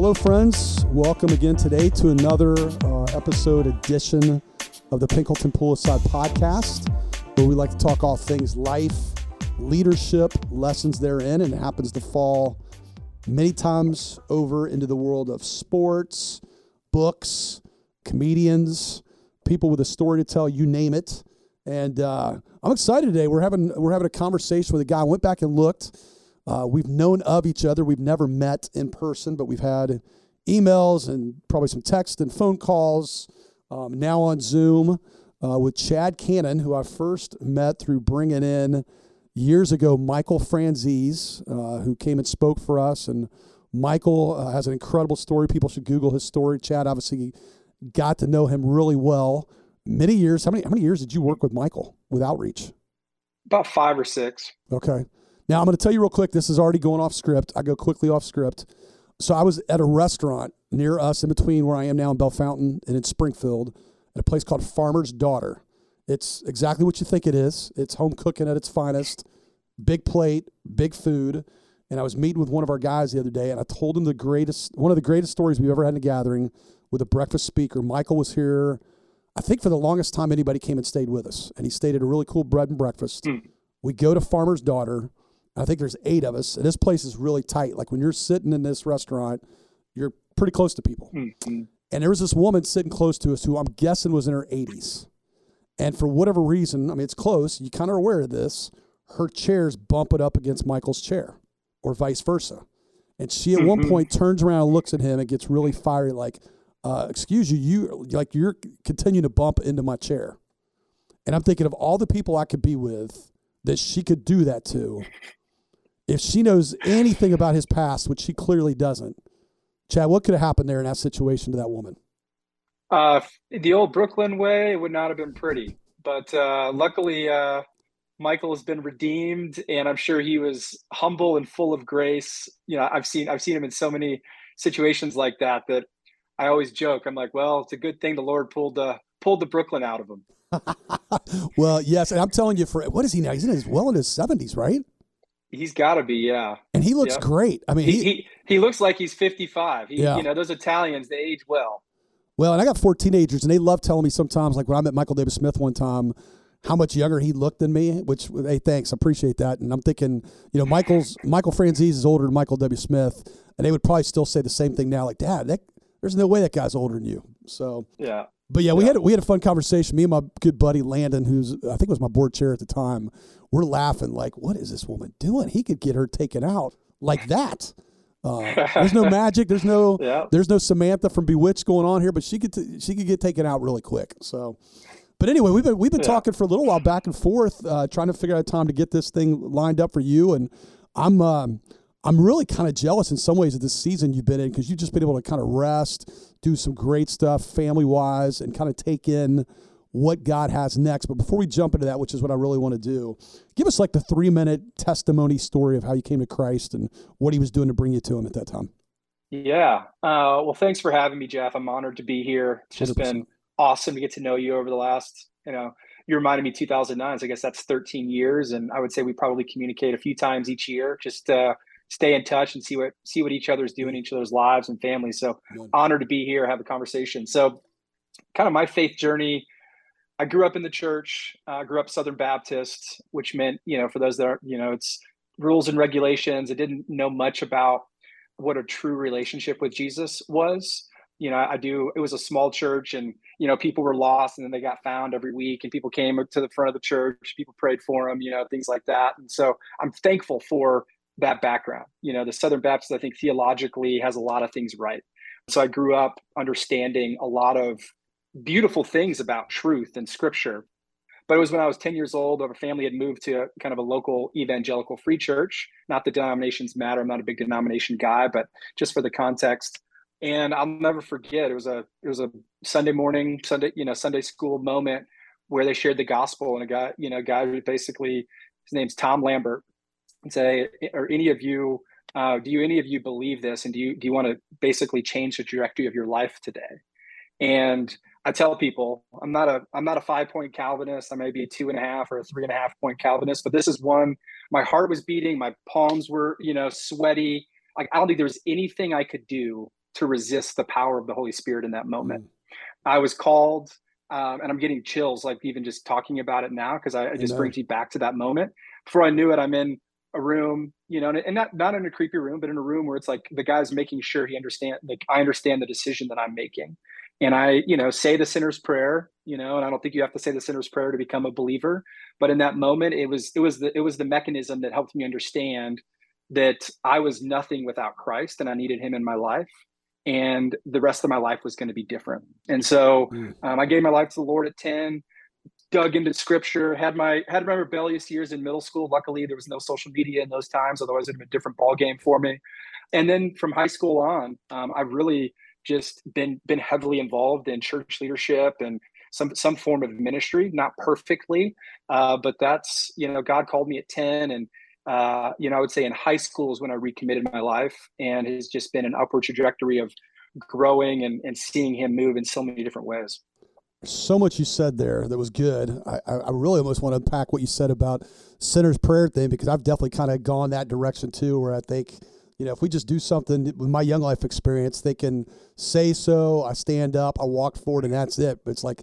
Hello, friends. Welcome again today to another uh, episode edition of the Pinkleton Pull Aside podcast, where we like to talk all things life, leadership, lessons therein, and it happens to fall many times over into the world of sports, books, comedians, people with a story to tell. You name it. And uh, I'm excited today. We're having we're having a conversation with a guy. I went back and looked uh, we've known of each other. We've never met in person, but we've had emails and probably some text and phone calls. Um, now on Zoom uh, with Chad Cannon, who I first met through bringing in years ago Michael Franzese, uh, who came and spoke for us. And Michael uh, has an incredible story. People should Google his story. Chad obviously got to know him really well. Many years. How many? How many years did you work with Michael with Outreach? About five or six. Okay. Now, I'm going to tell you real quick. This is already going off script. I go quickly off script. So, I was at a restaurant near us, in between where I am now in Bellefontaine and in Springfield, at a place called Farmer's Daughter. It's exactly what you think it is. It's home cooking at its finest, big plate, big food. And I was meeting with one of our guys the other day, and I told him the greatest, one of the greatest stories we've ever had in a gathering with a breakfast speaker. Michael was here, I think, for the longest time anybody came and stayed with us. And he stayed at a really cool bread and breakfast. Mm. We go to Farmer's Daughter I think there's eight of us. And this place is really tight. Like when you're sitting in this restaurant, you're pretty close to people. Mm-hmm. And there was this woman sitting close to us who I'm guessing was in her 80s. And for whatever reason, I mean, it's close. You kind of are aware of this. Her chair's bumping up against Michael's chair, or vice versa. And she at mm-hmm. one point turns around and looks at him and gets really fiery, like, uh, "Excuse you, you like you're continuing to bump into my chair." And I'm thinking of all the people I could be with that she could do that to if she knows anything about his past, which she clearly doesn't, Chad, what could have happened there in that situation to that woman? Uh, the old Brooklyn way would not have been pretty, but uh, luckily, uh, Michael has been redeemed, and I'm sure he was humble and full of grace. You know, I've seen I've seen him in so many situations like that that I always joke. I'm like, well, it's a good thing the Lord pulled the pulled the Brooklyn out of him. well, yes, and I'm telling you, for what is he now? He's in his well in his 70s, right? He's got to be, yeah. And he looks great. I mean, he, he, he looks like he's 55. He, yeah. You know, those Italians, they age well. Well, and I got four teenagers, and they love telling me sometimes, like when I met Michael David Smith one time, how much younger he looked than me. Which, hey, thanks, I appreciate that. And I'm thinking, you know, Michael's Michael Franzese is older than Michael W. Smith, and they would probably still say the same thing now, like, Dad, that, there's no way that guy's older than you. So yeah. But yeah, we yeah. had we had a fun conversation. Me and my good buddy Landon, who's I think was my board chair at the time, we're laughing like, "What is this woman doing? He could get her taken out like that." Uh, there's no magic. There's no yeah. there's no Samantha from Bewitched going on here, but she could t- she could get taken out really quick. So, but anyway, we've been we've been yeah. talking for a little while back and forth, uh, trying to figure out time to get this thing lined up for you. And I'm um, I'm really kind of jealous in some ways of this season you've been in because you've just been able to kind of rest, do some great stuff family wise, and kind of take in what God has next. But before we jump into that, which is what I really want to do, give us like the three minute testimony story of how you came to Christ and what He was doing to bring you to Him at that time. Yeah. Uh, well, thanks for having me, Jeff. I'm honored to be here. It's just 100%. been awesome to get to know you over the last, you know, you reminded me 2009. So I guess that's 13 years. And I would say we probably communicate a few times each year, just uh, stay in touch and see what see what each other's doing, each other's lives and families. So honored to be here, have a conversation. So kind of my faith journey. I grew up in the church. I uh, grew up Southern Baptist, which meant you know for those that are you know it's rules and regulations. I didn't know much about what a true relationship with Jesus was. You know, I do. It was a small church, and you know, people were lost, and then they got found every week, and people came to the front of the church. People prayed for them, you know, things like that. And so, I'm thankful for that background. You know, the Southern Baptist, I think theologically has a lot of things right. So I grew up understanding a lot of beautiful things about truth and scripture. but it was when I was 10 years old. Our family had moved to kind of a local evangelical free church. Not that denominations matter. I'm not a big denomination guy, but just for the context. And I'll never forget. It was a it was a Sunday morning, Sunday you know Sunday school moment where they shared the gospel, and a guy you know a guy who basically his name's Tom Lambert, and say, "Are any of you uh, do you any of you believe this, and do you do you want to basically change the trajectory of your life today?" And I tell people I'm not a I'm not a five point Calvinist. I may be a two and a half or a three and a half point Calvinist, but this is one. My heart was beating. My palms were you know sweaty. Like I don't think there was anything I could do to resist the power of the Holy Spirit in that moment. Mm. I was called, um, and I'm getting chills like even just talking about it now because I, it just brings me back to that moment. Before I knew it, I'm in a room, you know, and not not in a creepy room, but in a room where it's like the guy's making sure he understand, like I understand the decision that I'm making and I, you know, say the sinner's prayer, you know, and I don't think you have to say the sinner's prayer to become a believer, but in that moment, it was it was the it was the mechanism that helped me understand that I was nothing without Christ and I needed Him in my life, and the rest of my life was going to be different. And so mm. um, I gave my life to the Lord at ten, dug into Scripture, had my had my rebellious years in middle school. Luckily, there was no social media in those times, otherwise it'd been a different ball game for me. And then from high school on, um, I really just been been heavily involved in church leadership and some some form of ministry not perfectly uh, but that's you know god called me at 10 and uh, you know i would say in high school is when i recommitted my life and has just been an upward trajectory of growing and, and seeing him move in so many different ways so much you said there that was good. I, I really almost want to unpack what you said about sinner's prayer thing because I've definitely kind of gone that direction too, where I think you know, if we just do something with my young life experience, they can say so. I stand up, I walk forward, and that's it. But it's like,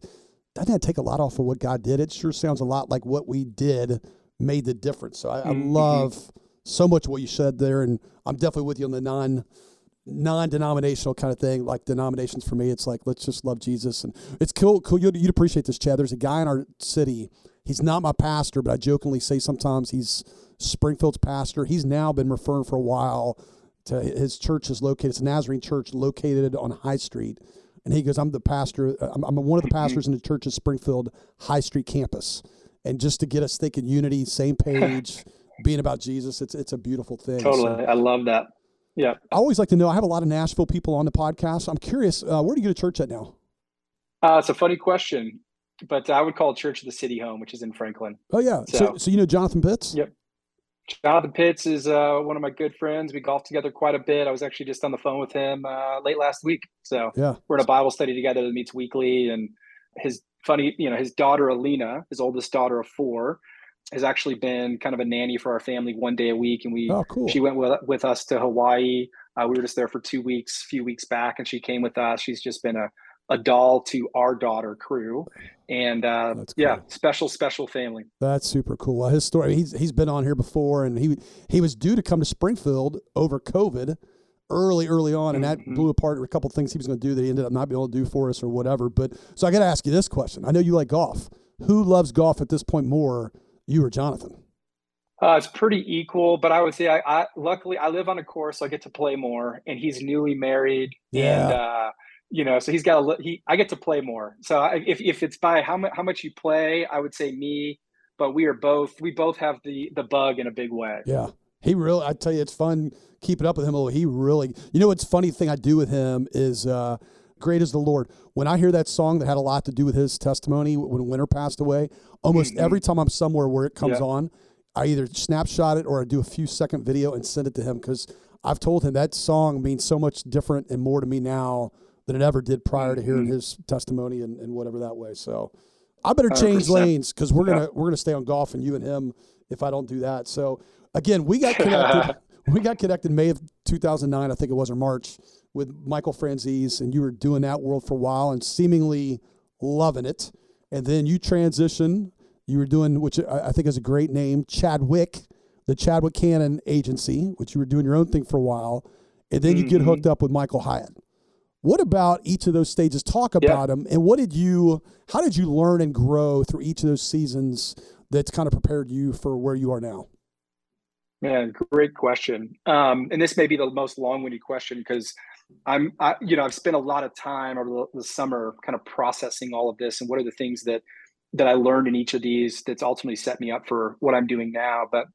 doesn't that take a lot off of what God did? It sure sounds a lot like what we did made the difference. So I, I mm-hmm. love so much what you said there, and I'm definitely with you on the non non-denominational kind of thing like denominations for me it's like let's just love jesus and it's cool cool you'd, you'd appreciate this chad there's a guy in our city he's not my pastor but i jokingly say sometimes he's Springfield's pastor. He's now been referring for a while to his church is located. It's a Nazarene church located on High Street. And he goes, I'm the pastor. I'm, I'm one of the pastors in the church at Springfield High Street campus. And just to get us thinking unity, same page, being about Jesus, it's it's a beautiful thing. Totally. So, I love that. Yeah. I always like to know. I have a lot of Nashville people on the podcast. I'm curious, uh, where do you go to church at now? Uh, it's a funny question, but I would call Church of the City home, which is in Franklin. Oh yeah. So, so, so you know Jonathan Pitts? Yep. Jonathan Pitts is uh, one of my good friends. We golf together quite a bit. I was actually just on the phone with him uh, late last week. So yeah. we're in a Bible study together that meets weekly. And his funny, you know, his daughter Alina, his oldest daughter of four, has actually been kind of a nanny for our family one day a week. And we, oh, cool. she went with, with us to Hawaii. Uh, we were just there for two weeks, a few weeks back, and she came with us. She's just been a a doll to our daughter crew and uh, cool. yeah special special family that's super cool well, his story he's, he's been on here before and he he was due to come to springfield over covid early early on and that mm-hmm. blew apart a couple things he was going to do that he ended up not being able to do for us or whatever but so i got to ask you this question i know you like golf who loves golf at this point more you or jonathan uh, it's pretty equal, but I would say I, I, luckily I live on a course, so I get to play more. And he's newly married, yeah. and uh, you know, so he's got a he. I get to play more. So I, if if it's by how much how much you play, I would say me. But we are both we both have the the bug in a big way. Yeah, he really. I tell you, it's fun keeping up with him. A little. He really. You know, what's funny thing I do with him is. uh Great is the Lord. When I hear that song that had a lot to do with his testimony when Winter passed away, almost mm-hmm. every time I'm somewhere where it comes yeah. on, I either snapshot it or I do a few second video and send it to him because I've told him that song means so much different and more to me now than it ever did prior to hearing mm-hmm. his testimony and, and whatever that way. So I better change 100%. lanes because we're gonna we're gonna stay on golf and you and him if I don't do that. So again, we got connected. we got connected May of 2009, I think it was, or March, with Michael Franzese, and you were doing that world for a while and seemingly loving it. And then you transition. You were doing, which I think is a great name, Chadwick, the Chadwick Cannon Agency, which you were doing your own thing for a while. And then you mm-hmm. get hooked up with Michael Hyatt. What about each of those stages? Talk about yeah. them, and what did you? How did you learn and grow through each of those seasons? That's kind of prepared you for where you are now. Man, great question. Um, and this may be the most long-winded question because I'm, I, you know, I've spent a lot of time over the, the, summer kind of processing all of this and what are the things that that I learned in each of these that's ultimately set me up for what I'm doing now. But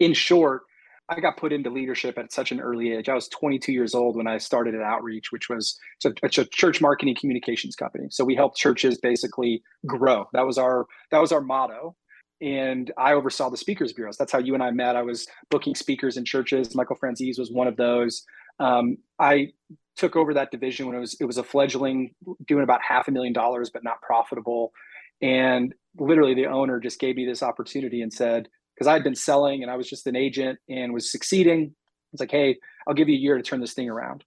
in short, I got put into leadership at such an early age. I was 22 years old when I started at Outreach, which was it's a, it's a, church marketing communications company. So we helped churches basically grow. That was our that was our motto. And I oversaw the speakers bureaus. That's how you and I met. I was booking speakers in churches. Michael Franzese was one of those. Um, I took over that division when it was it was a fledgling, doing about half a million dollars, but not profitable. And literally, the owner just gave me this opportunity and said, because I had been selling and I was just an agent and was succeeding. It's like, hey, I'll give you a year to turn this thing around.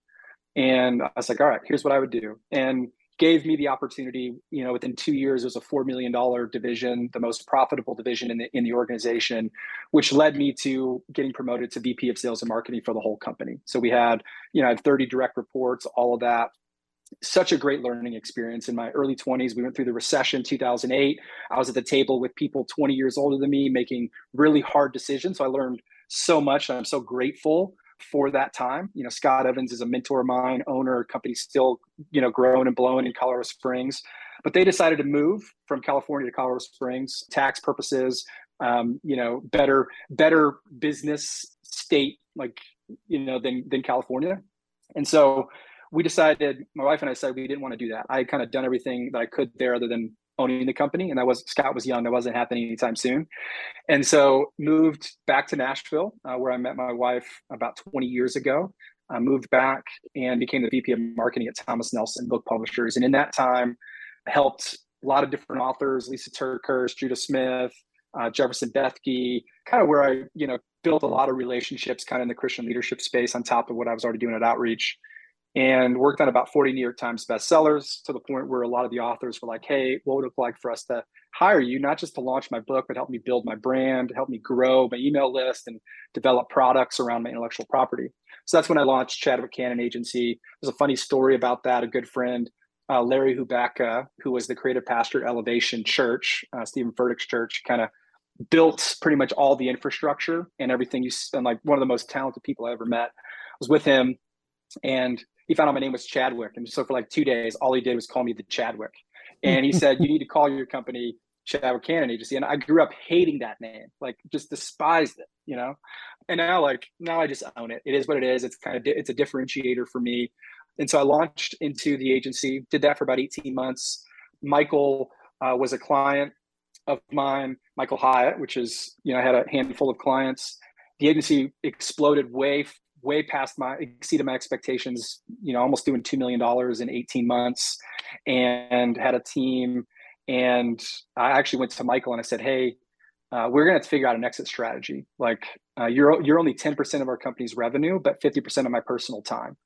And I was like, all right, here's what I would do. And gave me the opportunity, you know, within two years, it was a $4 million division, the most profitable division in the, in the organization, which led me to getting promoted to VP of sales and marketing for the whole company. So we had, you know, I had 30 direct reports, all of that. Such a great learning experience. In my early 20s we went through the recession 2008 i was at the table with people 20 years older than me making really hard decisions. So i learned so much i'm so grateful for that time. You know scott evans is a mentor of mine owner company still you know growing and blowing in colorado springs. But they decided to move from california to colorado springs tax purposes um, you know better better business state like you know than than california. And so we decided, my wife and I said we didn't want to do that. I had kind of done everything that I could there other than owning the company. And that was Scott was young. That wasn't happening anytime soon. And so moved back to Nashville, uh, where I met my wife about 20 years ago. I moved back and became the VP of marketing at Thomas Nelson Book Publishers. And in that time, helped a lot of different authors, Lisa TerKeurst, Judah Smith, uh, Jefferson Bethke, kind of where I, you know, built a lot of relationships kind of in the Christian leadership space on top of what I was already doing at Outreach and worked on about 40 New York Times bestsellers to the point where a lot of the authors were like, hey, what would it look like for us to hire you, not just to launch my book, but help me build my brand, help me grow my email list and develop products around my intellectual property. So that's when I launched Chadwick Cannon Agency. There's a funny story about that. A good friend, uh, Larry Hubatka, who was the creative pastor at Elevation Church, uh, Steven Furtick's church, kind of built pretty much all the infrastructure and everything you and like one of the most talented people I ever met I was with him and he found out my name was Chadwick. And so for like two days, all he did was call me the Chadwick. And he said, You need to call your company Chadwick Cannon Agency. And I grew up hating that name, like just despised it, you know? And now, like, now I just own it. It is what it is. It's kind of, it's a differentiator for me. And so I launched into the agency, did that for about 18 months. Michael uh, was a client of mine, Michael Hyatt, which is, you know, I had a handful of clients. The agency exploded way way past my exceeded my expectations you know almost doing $2 million in 18 months and had a team. And i actually went to michael and i said hey uh, we're going to have to figure out an exit strategy. Like uh, you're you're only 10% of our company's revenue but 50% of my personal time.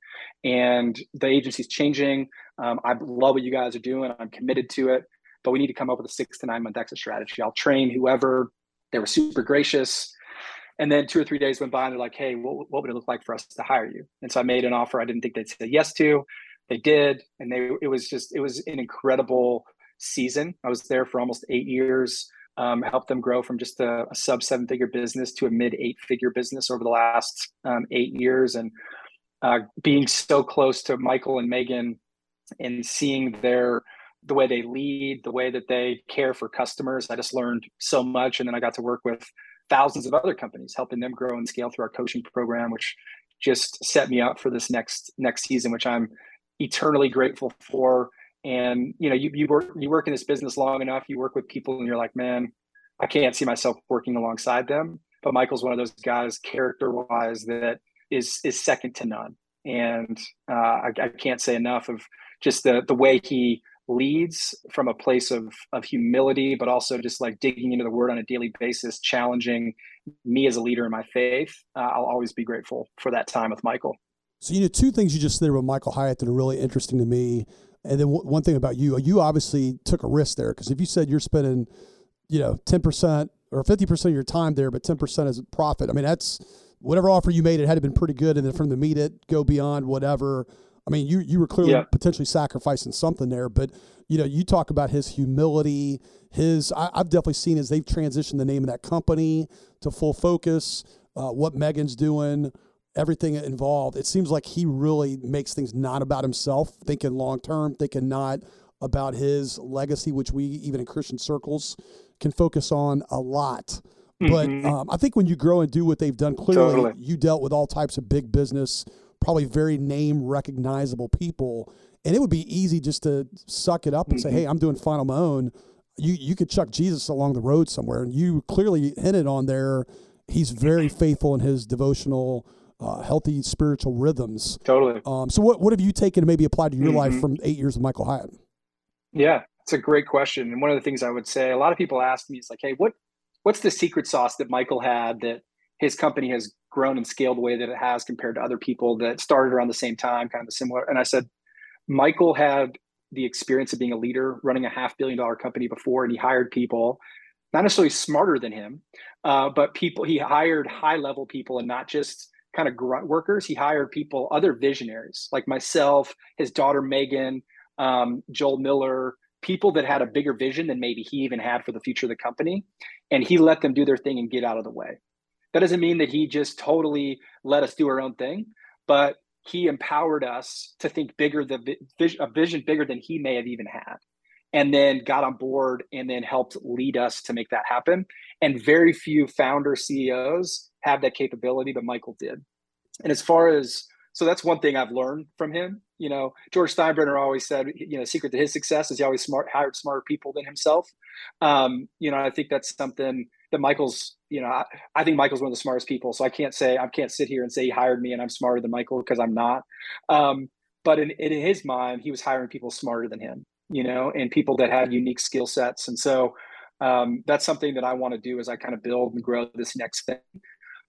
And the agency's changing. Um, i love what you guys are doing. I'm committed to it but we need to come up with a six to nine month exit strategy. I'll train whoever. They were super gracious and then two or three days went by and they're like, hey, what, what would it look like for us to hire you? And so I made an offer I didn't think they'd say yes to. They did. And they it was just, it was an incredible season. I was there for almost eight years, um, helped them grow from just a, a sub seven figure business to a mid eight figure business over the last um, eight years. And uh, being so close to Michael and Megan and seeing their, the way they lead, the way that they care for customers, I just learned so much. And then I got to work with thousands of other companies, helping them grow and scale through our coaching program, which just set me up for this next next season, which I'm eternally grateful for. And you know, you you work you work in this business long enough, you work with people, and you're like, man, I can't see myself working alongside them. But Michael's one of those guys, character wise, that is is second to none. And uh, I, I can't say enough of just the the way he leads from a place of of humility, but also just like digging into the word on a daily basis, challenging me as a leader in my faith. Uh, I'll always be grateful for that time with Michael. So you know, two things you just said about Michael Hyatt that are really interesting to me, and then w- one thing about you, you obviously took a risk there because if you said you're spending, you know, ten percent or fifty percent of your time there, but ten percent is profit, I mean that's whatever offer you made, it had to been pretty good, and then from the meet it, go beyond whatever I mean, you you were clearly yeah. potentially sacrificing something there, but you know, you talk about his humility, his I, have definitely seen as they've transitioned the name of that company to full focus, uh, what Megan's doing, everything involved. It seems like he really makes things not about himself, thinking long term, thinking not about his legacy, which we even in Christian circles can focus on a lot. But Mhm. um, I think when you grow and do what they've done, clearly Totally. you dealt with all types of big business, probably very name recognizable people, and it would be easy just to suck it up and say, Mhm. "Hey, I'm doing fine on my own." You you could chuck Jesus along the road somewhere, and you clearly hinted on there. He's very faithful in his devotional, uh, healthy spiritual rhythms. totally. Um, so what what have you taken and maybe applied to your life Mhm. from eight years with Michael Hyatt? Yeah, it's a great question. And one of the things I would say, a lot of people ask me, is like, hey, what what's the secret sauce that Michael had that his company has grown and scaled the way that it has compared to other people that started around the same time, kind of similar? And I said, Michael had the experience of being a leader, running a half billion dollar company before, and he hired people, not necessarily smarter than him, uh, but people he hired high level people and not just kind of grunt workers. He hired people, other visionaries like myself, his daughter Megan, um, Joel Miller, people that had a bigger vision than maybe he even had for the future of the company. And he let them do their thing and get out of the way. That doesn't mean that he just totally let us do our own thing, but he empowered us to think bigger, the vision, a vision bigger than he may have even had. And then got on board and then helped lead us to make that happen. And very few founder CEOs have that capability, but Michael did. And as far as so that's one thing I've learned from him. You know, George Steinbrenner always said, you know, secret to his success is he always smart hired smarter people than himself. Um, you know, I think that's something that Michael's, you know, I, I think Michael's one of the smartest people. So I can't say I can't sit here and say he hired me and I'm smarter than Michael because I'm not. Um, but in, in his mind, he was hiring people smarter than him, you know, and people that had unique skill sets. And so um, that's something that I want to do as I kind of build and grow this next thing,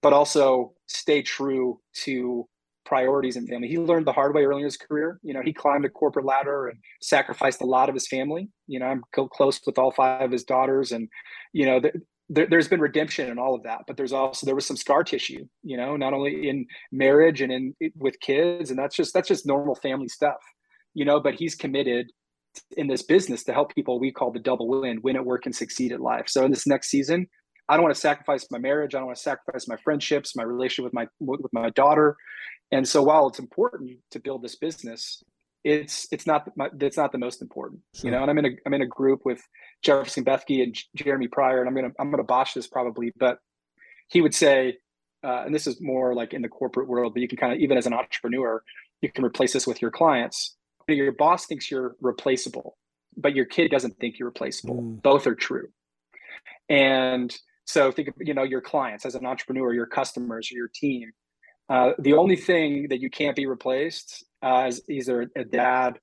but also stay true to priorities and family. He learned the hard way early in his career. You know, he climbed a corporate ladder and sacrificed a lot of his family. You know, I'm close with all five of his daughters, and you know, there, there's been redemption in all of that. But there's also there was some scar tissue. You know, not only in marriage and in with kids, and that's just that's just normal family stuff. You know, but he's committed in this business to help people we call the double win, win at work and succeed at life. So in this next season, I don't want to sacrifice my marriage. I don't want to sacrifice my friendships, my relationship with my with my daughter. And so while it's important to build this business, it's it's not my, it's not the most important, Sure. you know. And I'm in a I'm in a group with Jefferson Bethke and J- Jeremy Pryor, and I'm gonna I'm gonna botch this probably, but he would say, uh, and this is more like in the corporate world, but you can kind of even as an entrepreneur, you can replace this with your clients. Your boss thinks you're replaceable, but your kid doesn't think you're replaceable. Mm. Both are true. And so think of you know your clients as an entrepreneur, your customers, your team. Uh, the only thing that you can't be replaced uh, is either a dad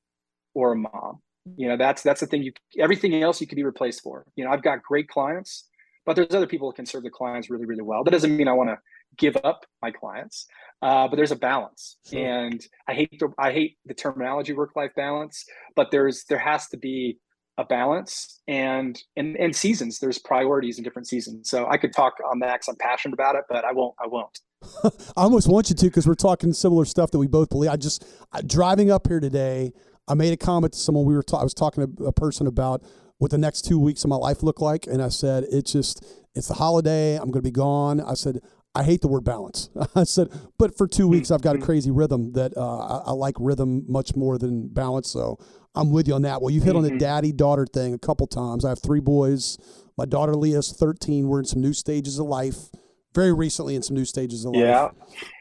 or a mom. You know that's that's the thing. You everything else you can be replaced for. You know I've got great clients, but there's other people that can serve the clients really really well. That doesn't mean I want to give up my clients, uh, but there's a balance. Sure. And I hate the I hate the terminology work life balance, but there's there has to be a balance and and and seasons there's priorities in different seasons so i could talk on that because i'm passionate about it but i won't i won't I almost want you to because we're talking similar stuff that we both believe. I just I, driving up here today, I made a comment to someone we were. Ta- I was talking to a person about what the next two weeks of my life look like, and I said it's just it's the holiday. I'm going to be gone. I said I hate the word balance. I said, but for two weeks I've got a crazy rhythm that uh, I, I like rhythm much more than balance. So I'm with you on that. Well, you've hit on the Mhm. daddy daughter thing a couple times. I have three boys. My daughter Leah's 13. We're in some new stages of life. Very recently in some new stages of life. yeah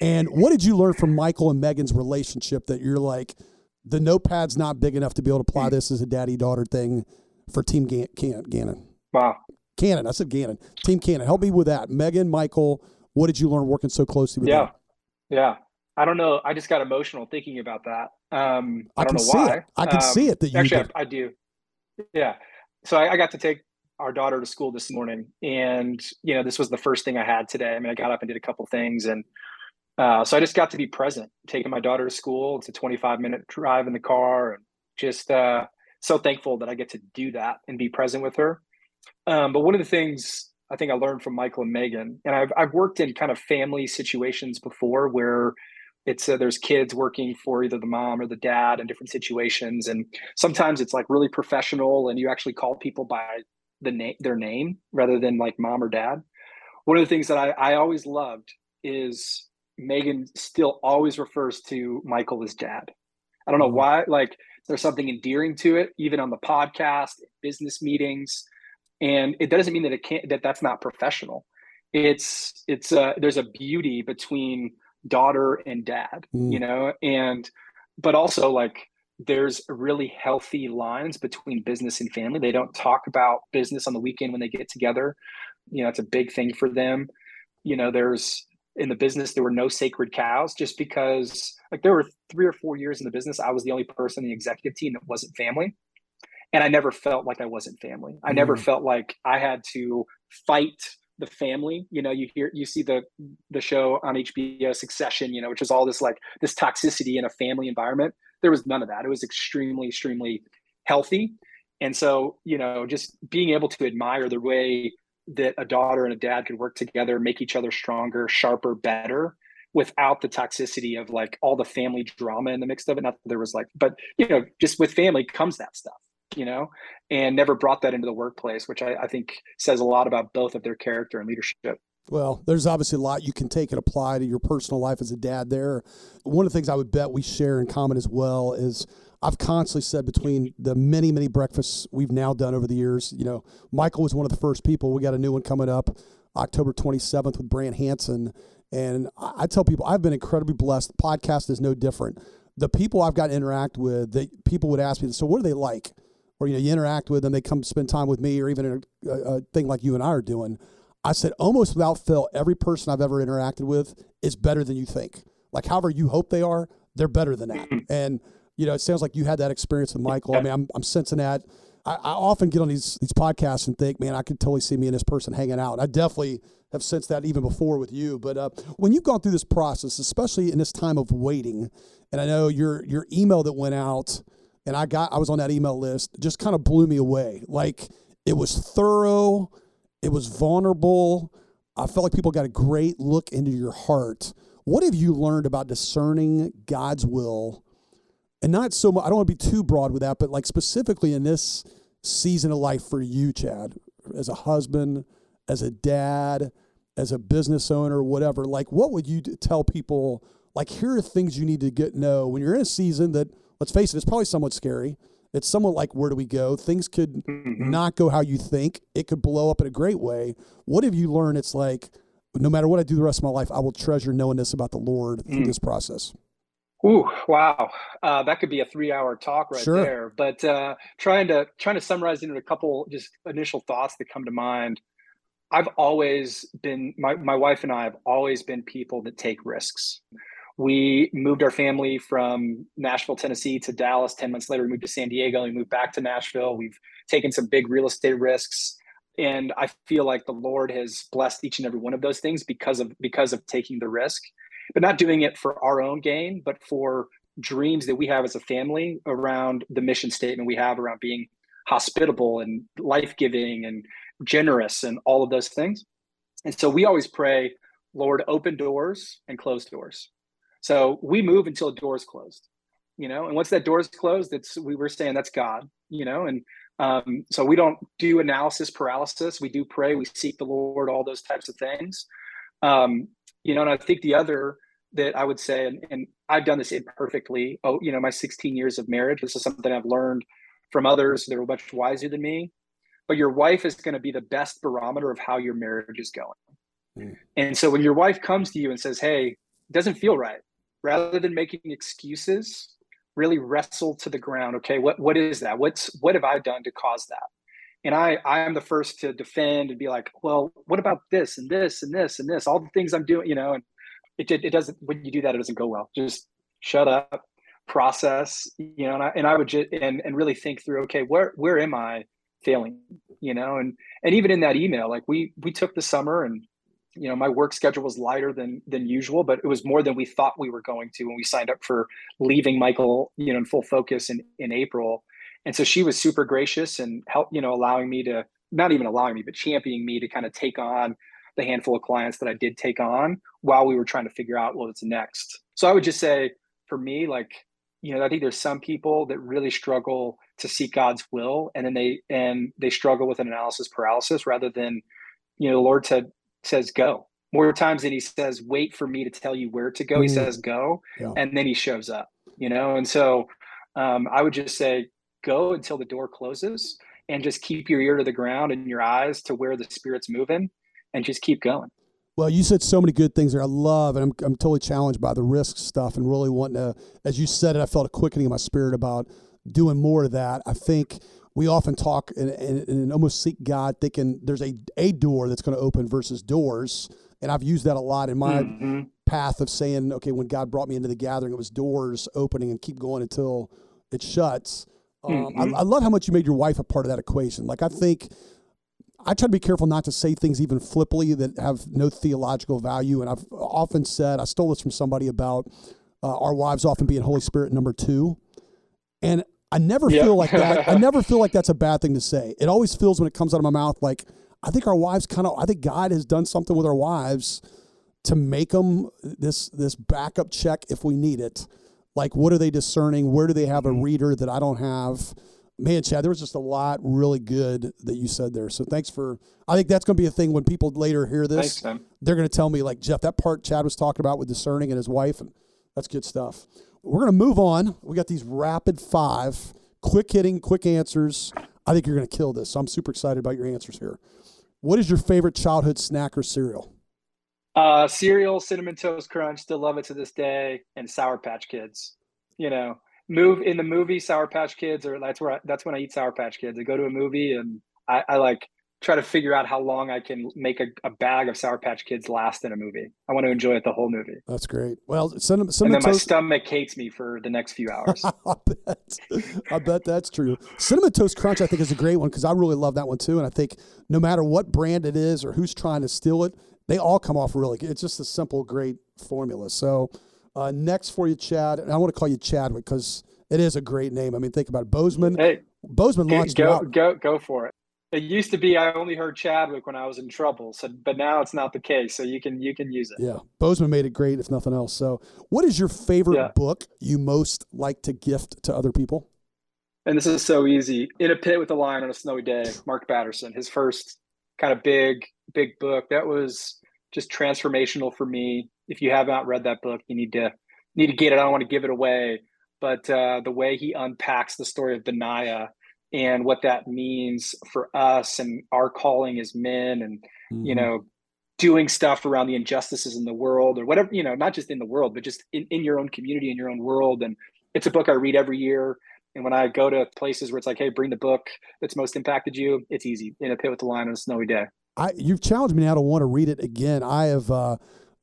And what did you learn from Michael and Megan's relationship that you're like, the notepad's not big enough to be able to apply this as a daddy daughter thing for Team Gan- Can- Gannon? wow Cannon. I said Gannon. Team Cannon. Help me with that. Megan, Michael, what did you learn working so closely with yeah them? yeah i don't know i just got emotional thinking about that um i, I don't can know see why it. I can Um, see it that you actually. I, I do yeah so I, I got to take our daughter to school this morning and you know this was the first thing i had today i mean i got up and did a couple things and uh, so i just got to be present taking my daughter to school. It's a 25 minute drive in the car and just uh, so thankful that i get to do that and be present with her. Um, but one of the things i think i learned from michael and megan and i've, I've worked in kind of family situations before where it's uh, there's kids working for either the mom or the dad in different situations. And sometimes it's like really professional and you actually call people by the name their name rather than like mom or dad. One of the things that I, I always loved is megan still always refers to michael as dad I don't know mm-hmm. why. Like there's something endearing to it, even on the podcast, business meetings, and it doesn't mean that it can't that that's not professional. It's it's uh, there's a beauty between daughter and dad, mm. you know, and but also like there's really healthy lines between business and family. They don't talk about business on the weekend when they get together. You know, it's a big thing for them. You know, there's in the business there were no sacred cows just because like there were three or four years in the business i was the only person in the executive team that wasn't family. And i never felt like i wasn't family. I mm. never felt like i had to fight the family. You know you hear you see the the show on hbo succession you know which is all this like this toxicity in a family environment. There was none of that. It was extremely extremely healthy. And so you know just being able to admire the way that a daughter and a dad could work together, make each other stronger, sharper, better without the toxicity of like all the family drama in the mix of it. Not that there was like, but you know, just with family comes that stuff, you know, and never brought that into the workplace, which I, I think says a lot about both of their character and leadership. Well, there's obviously a lot you can take and apply to your personal life as a dad there. One of the things I would bet we share in common as well is I've constantly said between the many, many breakfasts we've now done over the years, you know, Michael was one of the first people. We got a new one coming up October 27th with Brant Hansen. And I tell people I've been incredibly blessed. The podcast is no different. The people I've got to interact with, the people would ask me, so what are they like? Or you know, you interact with them, they come spend time with me, or even a, a thing like you and I are doing. I said almost without fail, every person I've ever interacted with is better than you think. Like however you hope they are, they're better than that. And you know, it sounds like you had that experience with Michael. I mean, I'm, I'm sensing that. I, I, often get on these these podcasts and think, man, I could totally see me and this person hanging out. I definitely have sensed that even before with you. But uh, when you've gone through this process, especially in this time of waiting, and I know your your email that went out, and I got I was on that email list, just kind of blew me away. Like it was thorough, it was vulnerable. I felt like people got a great look into your heart. What have you learned about discerning God's will? And not so much, I don't want to be too broad with that, but like specifically in this season of life for you, Chad, as a husband, as a dad, as a business owner, whatever, like what would you tell people? Like, here are things you need to get know when you're in a season that, let's face it, it's probably somewhat scary. It's somewhat like, where do we go? Things could mm-hmm. not go how you think. It could blow up in a great way. What have you learned? It's like, no matter what I do the rest of my life, I will treasure knowing this about the Lord mm. through this process. Ooh, wow, uh, that could be a three-hour talk right sure. there. But uh, trying to trying to summarize into a couple just initial thoughts that come to mind. I've always been my my wife and I have always been people that take risks. We moved our family from Nashville, Tennessee to Dallas. 10 months later, we moved to San Diego. We moved back to Nashville. We've taken some big real estate risks. And I feel like the Lord has blessed each and every one of those things because of because of taking the risk but not doing it for our own gain, but for dreams that we have as a family around the mission statement we have around being hospitable and life giving and generous and all of those things. And so we always pray, Lord, open doors and close doors. So we move until a door is closed, you know, and once that door is closed, it's we were saying that's God, you know, and um, so we don't do analysis paralysis. We do pray, we seek the Lord, all those types of things. Um, you know, and I think the other that I would say, and, and I've done this imperfectly. Oh, you know, my 16 years of marriage. This is something I've learned from others that are much wiser than me. But your wife is going to be the best barometer of how your marriage is going. Mm. And so when your wife comes to you and says, "Hey, it doesn't feel right," rather than making excuses, really wrestle to the ground. Okay, what what is that? What's what have I done to cause that? And I I am the first to defend and be like, well, what about this and this and this and this, all the things I'm doing, you know, and it it, doesn't when you do that, it doesn't go well. Just shut up, process, you know, and I, and I would just and and really think through, okay, where where am I failing, you know, and and even in that email, like we we took the summer and you know my work schedule was lighter than than usual but it was more than we thought we were going to when we signed up for leaving michael you know in full focus in in april and so she was super gracious and help, you know, allowing me to not even allowing me, but championing me to kind of take on the handful of clients that I did take on while we were trying to figure out what's next. So I would just say for me, like, you know, I think there's some people that really struggle to seek God's will and then they and they struggle with an analysis paralysis rather than, you know, the Lord said says go. More times than he says, wait for me to tell you where to go, mm. he says go, yeah. and then he shows up, you know. And so Um, I would just say go until the door closes and just keep your ear to the ground and your eyes to where the spirit's moving and just keep going. Well, you said so many good things there. I love, and I'm, I'm totally challenged by the risk stuff and really wanting to, as you said it, I felt a quickening in my spirit about doing more of that. I think we often talk and, and, and almost seek God thinking there's a, a door that's going to open versus doors. And I've used that a lot in my mm-hmm. path of saying, okay, when God brought me into the gathering, it was doors opening and keep going until it shuts. Um, mm-hmm. I, I love how much you made your wife a part of that equation. Like, I think I try to be careful not to say things even flippantly that have no theological value. And I've often said, I stole this from somebody about uh, our wives often being Holy Spirit number two. And I never yep. feel like that. I never feel like that's a bad thing to say. It always feels when it comes out of my mouth like I think our wives kind of. I think God has done something with our wives to make them this this backup check if we need it. Like, what are they discerning? Where do they have a mm-hmm. reader that I don't have? man, Chad, there was just a lot really good that you said there. So thanks for. I think that's going to be a thing when people later hear this. Thanks, they're going to tell me like Jeff, that part Chad was talking about with discerning and his wife, and that's good stuff. We're going to move on. We got these rapid five, quick hitting, quick answers. I think you're going to kill this. So I'm super excited about your answers here. What is your favorite childhood snack or cereal? Uh, cereal, cinnamon toast crunch. Still love it to this day, and Sour Patch Kids. You know, move in the movie Sour Patch Kids, or that's where I, that's when I eat Sour Patch Kids. I go to a movie and I, I like try to figure out how long I can make a, a, bag of Sour Patch Kids last in a movie. I want to enjoy it the whole movie. That's great. Well, cinnamon, cinnamon and then toast... my stomach hates me for the next few hours. I, bet. I bet that's true. Cinnamon Toast Crunch, I think, is a great one because I really love that one too. And I think no matter what brand it is or who's trying to steal it, they all come off really good. It's just a simple, great formula. So uh, next for you, Chad, and I want to call you Chadwick because – it is a great name. I mean, think about it. Boseman. Hey, Boseman launched. Go, go, go for it. It used to be I only heard Chadwick when I was in trouble. So, but now it's not the case. So you can you can use it. Yeah, Boseman made it great, if nothing else. So, what is your favorite yeah. book you most like to gift to other people? And this is so easy. In a pit with a lion on a snowy day. Mark Batterson, his first kind of big big book. That was just transformational for me. If you have not read that book, you need to need to get it. I don't want to give it away, but uh, the way he unpacks the story of Benaiah and what that means for us and our calling as men and mm-hmm. you know doing stuff around the injustices in the world or whatever you know not just in the world but just in, in your own community in your own world and it's a book i read every year and when i go to places where it's like hey bring the book that's most impacted you it's easy in a pit with the lion on a snowy day I, you've challenged me now to want to read it again i have uh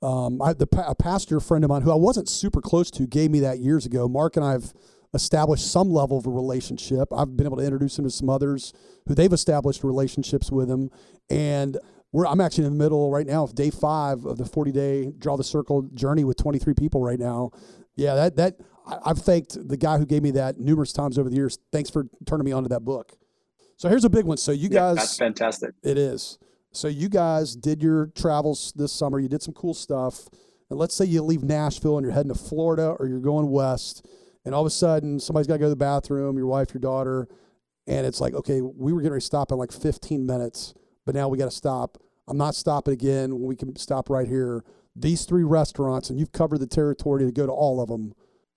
um, I, the a pastor friend of mine who I wasn't super close to gave me that years ago. Mark and I have established some level of a relationship. I've been able to introduce him to some others who they've established relationships with him, and we're I'm actually in the middle right now of day five of the 40 day draw the circle journey with 23 people right now. Yeah, that that I've thanked the guy who gave me that numerous times over the years. Thanks for turning me on to that book. So here's a big one. So you yeah, guys, that's fantastic. It is. So you guys did your travels this summer. You did some cool stuff. And let's say you leave Nashville and you're heading to Florida or you're going west, and all of a sudden somebody's got to go to the bathroom, your wife, your daughter, and it's like, okay, we were ready to stop in like 15 minutes, but now we got to stop. I'm not stopping again. We can stop right here. These three restaurants, and you've covered the territory to go to all of them.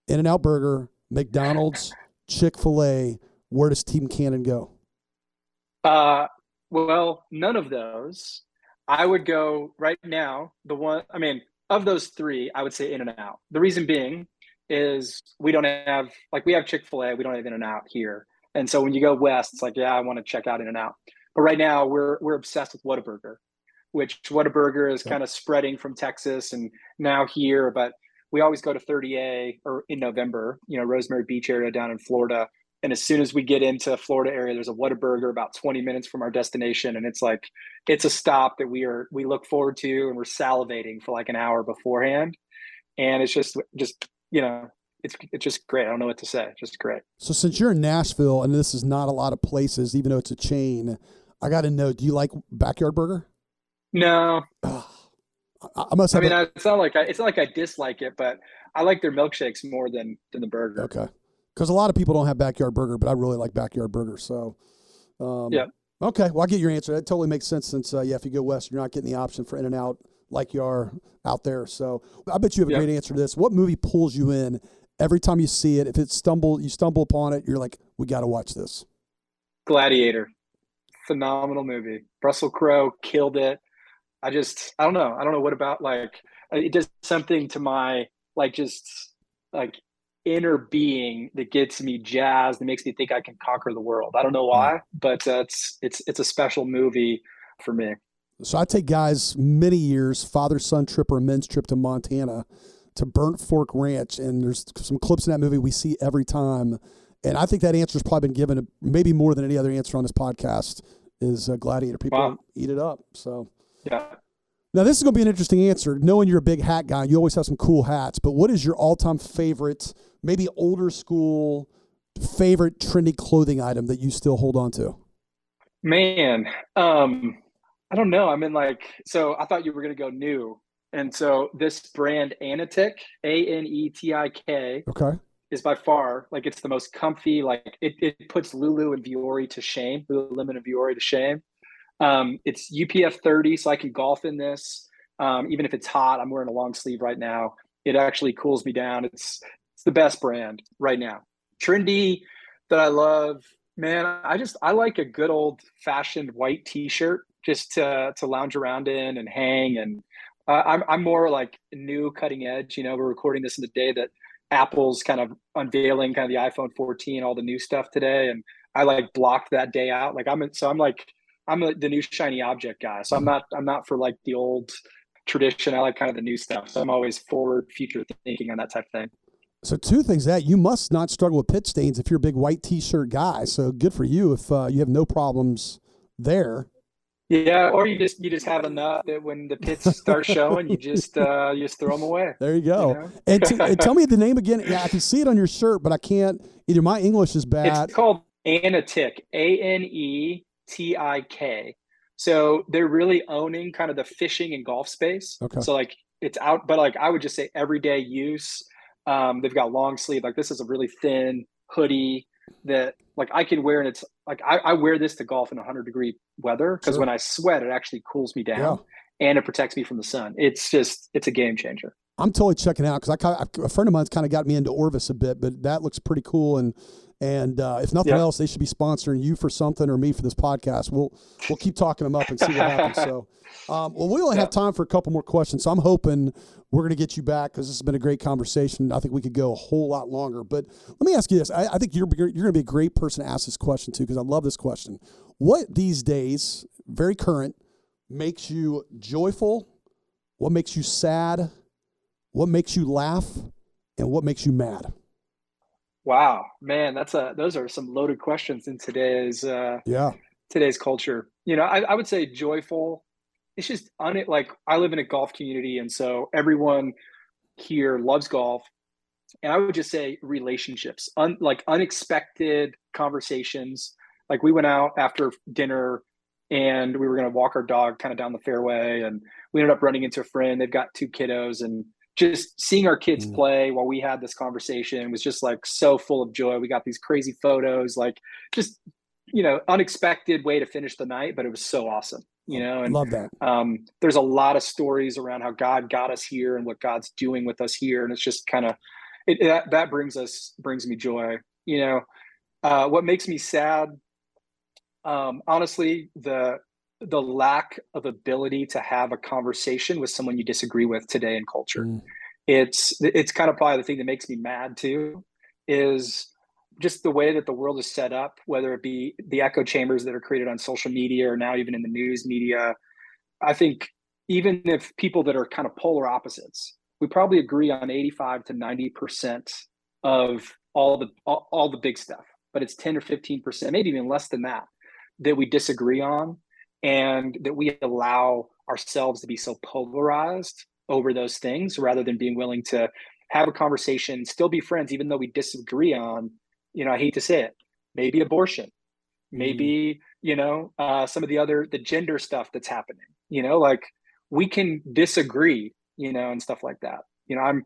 In and Out Burger, McDonald's, Chick fil A. Where does Team Cannon go? Uh, well, none of those. I would go right now. The one, I mean, of those three, I would say In and Out. The reason being is we don't have like we have Chick Fil A, we don't have In and Out here, and so when you go west, it's like yeah, I want to check out In and Out. But right now, we're we're obsessed with Whataburger, which Whataburger is kind of spreading from Texas and now here, but we always go to 30A or in November, you know, Rosemary Beach area down in Florida and as soon as we get into the Florida area, there's a Whataburger about 20 minutes from our destination. And it's like, it's a stop that we are, we look forward to and we're salivating for like an hour beforehand. And it's just, just, you know, it's, it's just great. I don't know what to say. Just great. So since you're in Nashville and this is not a lot of places, even though it's a chain, I got to know, do you like backyard burger? No. I must. Have I mean, a- it's not like I, it's not like I dislike it, but I like their milkshakes more than than the burger. Okay because a lot of people don't have backyard burger, but I really like backyard burger. So, um, yeah. Okay, well, I get your answer. That totally makes sense since, uh, yeah, if you go west, you're not getting the option for In and Out like you are out there. So, I bet you have a great answer to this. What movie pulls you in every time you see it, if it stumble, you stumble upon it, you're like, we got to watch this. Gladiator, phenomenal movie. Russell Crowe killed it. I just, I don't know. I don't know what about like it does something to my like just like inner being that gets me jazzed and makes me think I can conquer the world. I don't know why, but uh, it's it's it's a special movie for me. So I take guys many years, father son trip or a men's trip to Montana to Burnt Fork Ranch, and there's some clips in that movie we see every time. And I think that answer's probably been given maybe more than any other answer on this podcast is uh, Gladiator. People wow. eat it up. So yeah. Now this is going to be an interesting answer. Knowing you're a big hat guy, you always have some cool hats. But what is your all-time favorite, maybe older school favorite trendy clothing item that you still hold on to? Man, um, I don't know. I mean, like, so I thought you were going to go new, and so this brand Anetik, A N E T I K, okay, is by far like it's the most comfy. Like it, it puts Lulu and Vuori to shame. Lululemon and Vuori to shame. Um, it's UPF 30, so I can golf in this. Um, even if it's hot, I'm wearing a long sleeve right now. It actually cools me down. It's it's the best brand right now. Trendy that I love, man. I just I like a good old fashioned white T-shirt just to to lounge around in and hang. And uh, I'm I'm more like new cutting edge. You know, we're recording this in the day that Apple's kind of unveiling kind of the iPhone 14, all the new stuff today, and I like blocked that day out. Like I'm so I'm like I'm a, the new shiny object guy. So I'm not I'm not for like the old tradition. I like kind of the new stuff. So I'm always forward, future thinking on that type of thing. So two things that you must not struggle with pit stains if you're a big white t-shirt guy. So good for you if uh, you have no problems there. Yeah, or you just you just have enough that when the pits start showing, you just uh, you just throw them away. There you go. You know? and, t- and, tell me the name again. Yeah, I can see it on your shirt, but I can't. Either my English is bad. It's called Anetik. A N E T I K. So they're really owning kind of the fishing and golf space. Okay. So like it's out, but like I would just say everyday use. Um, they've got long sleeve. Like this is a really thin hoodie that like I can wear and it's like I, I wear this to golf in 100 degree weather because sure. when I sweat it actually cools me down yeah. and it protects me from the sun. It's just it's a game changer. I'm totally checking out because I a friend of mine's kind of got me into Orvis a bit, but that looks pretty cool and. And uh, if nothing else, they should be sponsoring you for something or me for this podcast. We'll we'll keep talking them up and see what happens. So, um, well, we only have time for a couple more questions, so I'm hoping we're going to get you back because this has been a great conversation. I think we could go a whole lot longer. But let me ask you this: I, I think you're you're going to be a great person to ask this question to because I love this question. What these days, very current, makes you joyful? What makes you sad? What makes you laugh? And what makes you mad? Wow, man, that's a those are some loaded questions in today's uh, yeah today's culture. You know, I, I would say joyful it's just on it like I live in a golf community and so everyone here loves golf and I would just say relationships un, like unexpected conversations like we went out after dinner and we were going to walk our dog kind of down the fairway and we ended up running into a friend they've got two kiddos and just seeing our kids mm. play while we had this conversation was just like so full of joy. We got these crazy photos like just you know unexpected way to finish the night but it was so awesome you know and love that. um, there's a lot of stories around how god got us here and what god's doing with us here and it's just kind of it, that, that brings us brings me joy you know. Uh, what makes me sad um, honestly the the lack of ability to have a conversation with someone you disagree with today in culture. Mm. it's it's kind of probably the thing that makes me mad too is just the way that the world is set up, whether it be the echo chambers that are created on social media or now even in the news media, I think even if people that are kind of polar opposites, we probably agree on 85 to 90% of all the all, all the big stuff, but it's 10 or 15%, maybe even less than that, that we disagree on and that we allow ourselves to be so polarized over those things rather than being willing to have a conversation, still be friends, even though we disagree on you know, I hate to say it, maybe abortion, maybe, mm. you know, uh, some of the other, the gender stuff that's happening, you know, like we can disagree, you know, and stuff like that. You know, I'm,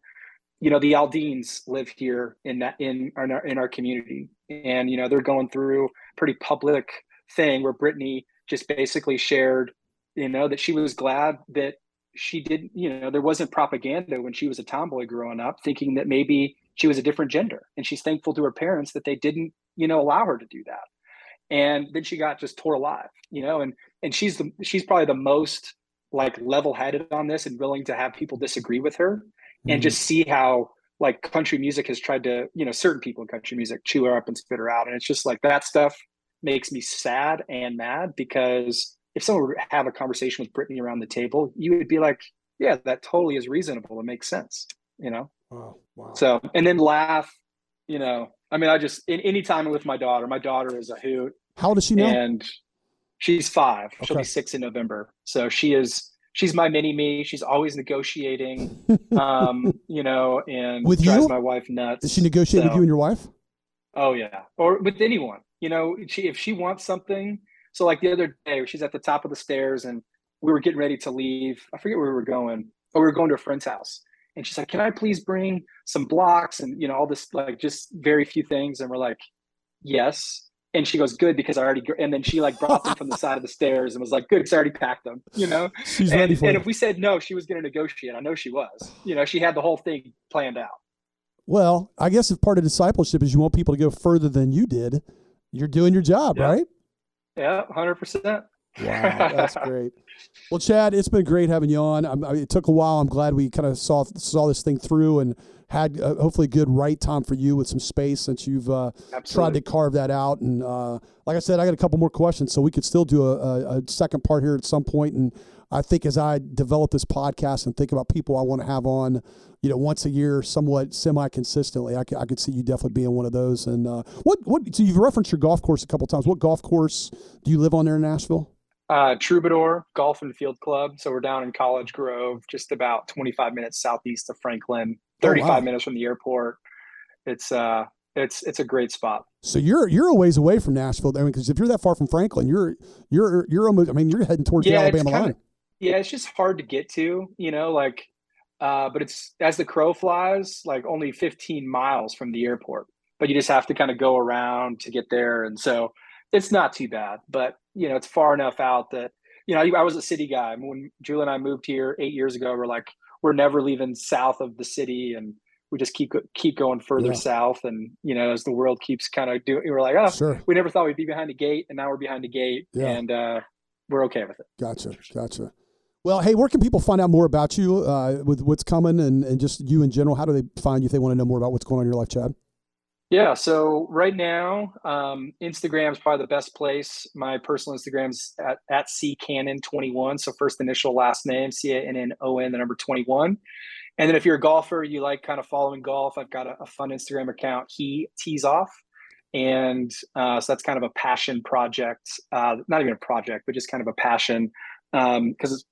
you know, the Aldeans live here in that, in our, in our community. And, you know, they're going through pretty public thing where Brittany just basically shared, you know, that she was glad that she didn't, you know, there wasn't propaganda when she was a tomboy growing up, thinking that maybe she was a different gender. And she's thankful to her parents that they didn't you know allow her to do that. And then she got just tore alive you know and and she's the she's probably the most like level-headed on this and willing to have people disagree with her mm-hmm. and just see how like country music has tried to you know certain people in country music chew her up and spit her out. And it's just like that stuff makes me sad and mad because if someone were to have a conversation with Brittany around the table, you would be like, yeah, that totally is reasonable. It makes sense, you know? Wow. wow. So, and then laugh, you know, I mean, I just, in, any time with my daughter, my daughter is a hoot. How old is she now? And she's five. Okay. She'll be six in November. So she is, she's my mini me. She's always negotiating, um, you know, and with drives you? my wife nuts. Does she negotiate so, with you and your wife? Oh yeah. Or with anyone, you know, she, if she wants something, so like the other day, she's at the top of the stairs and we were getting ready to leave. I forget where we were going. but we were going to a friend's house. And she's like, Can I please bring some blocks and you know, all this like just very few things? And we're like, Yes. And she goes, Good, because I already and then she like brought them from the side of the stairs and was like, Good, because I already packed them, you know? She's and, ready for and it. if we said no, she was gonna negotiate. I know she was. You know, she had the whole thing planned out. Well, I guess if part of discipleship is you want people to go further than you did, you're doing your job, yeah. right? Yeah, hundred percent. Wow, that's great. Well, Chad, it's been great having you on. I it took a while. I'm glad we kind of saw saw this thing through and had uh, hopefully a good right time for you with some space since you've uh, tried to carve that out. And uh, like I said, I got a couple more questions, so we could still do a, a, a second part here at some point. And I think as I develop this podcast and think about people I want to have on, you know, once a year, somewhat semi consistently, I, I could see you definitely being one of those. And uh, what what so you've referenced your golf course a couple times. What golf course do you live on there in Nashville? Uh, Troubadour Golf and Field Club. So we're down in College Grove, just about 25 minutes southeast of Franklin, 35 oh, wow. minutes from the airport. It's uh, it's it's a great spot. So you're you're a ways away from Nashville. I mean, because if you're that far from Franklin, you're you're you're almost. I mean, you're heading towards yeah, the Alabama kinda, line. Yeah, it's just hard to get to. You know, like, uh, but it's as the crow flies, like only 15 miles from the airport. But you just have to kind of go around to get there, and so it's not too bad. But you know, it's far enough out that you know I was a city guy when Julie and I moved here eight years ago. We're like, we're never leaving south of the city, and we just keep keep going further yeah. south. And you know, as the world keeps kind of doing, we're like, oh, sure. we never thought we'd be behind a gate, and now we're behind a gate, yeah. and uh, we're okay with it. Gotcha, gotcha. Well, hey, where can people find out more about you uh, with what's coming and, and just you in general? How do they find you if they want to know more about what's going on in your life, Chad? Yeah, so right now, um, Instagram is probably the best place. My personal Instagram's at, at ccannon21. So first initial, last name, C A N N O N, the number 21. And then if you're a golfer, you like kind of following golf, I've got a, a fun Instagram account, He Tees Off. And uh, so that's kind of a passion project, uh, not even a project, but just kind of a passion because um, it's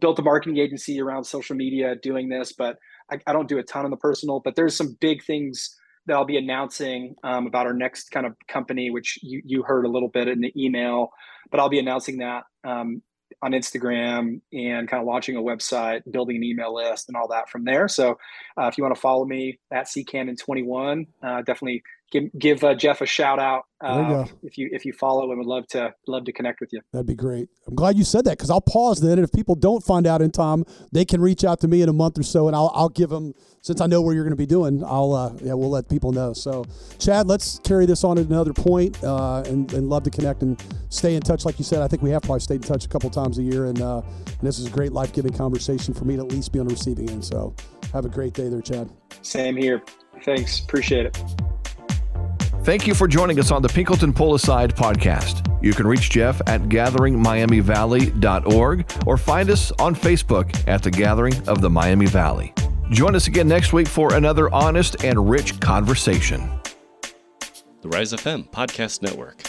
built a marketing agency around social media doing this, but I, I, don't do a ton on the personal, but there's some big things that I'll be announcing um, about our next kind of company, which you, you heard a little bit in the email, but I'll be announcing that um, on Instagram and kind of launching a website, building an email list, and all that from there. So uh, if you want to follow me at ccannon21, uh, definitely give give uh, Jeff a shout out uh, you if you if you follow and would love to love to connect with you. That'd be great. I'm glad you said that because I'll pause then, and if people don't find out in time, they can reach out to me in a month or so, and I'll I'll give them since I know where you're going to be doing. I'll uh, yeah we'll let people know. So Chad, let's carry this on at another point, uh, and and love to connect and stay in touch. Like you said, I think we have probably stayed in touch a couple times a year, and, uh, and this is a great life giving conversation for me to at least be on the receiving end. So have a great day there, Chad. Same here. Thanks. Appreciate it. Thank you for joining us on the Pinkleton Pull Aside podcast. You can reach Jeff at gatheringmiamivalley.org or find us on Facebook at the Gathering of the Miami Valley. Join us again next week for another honest and rich conversation. The Rise FM Podcast Network.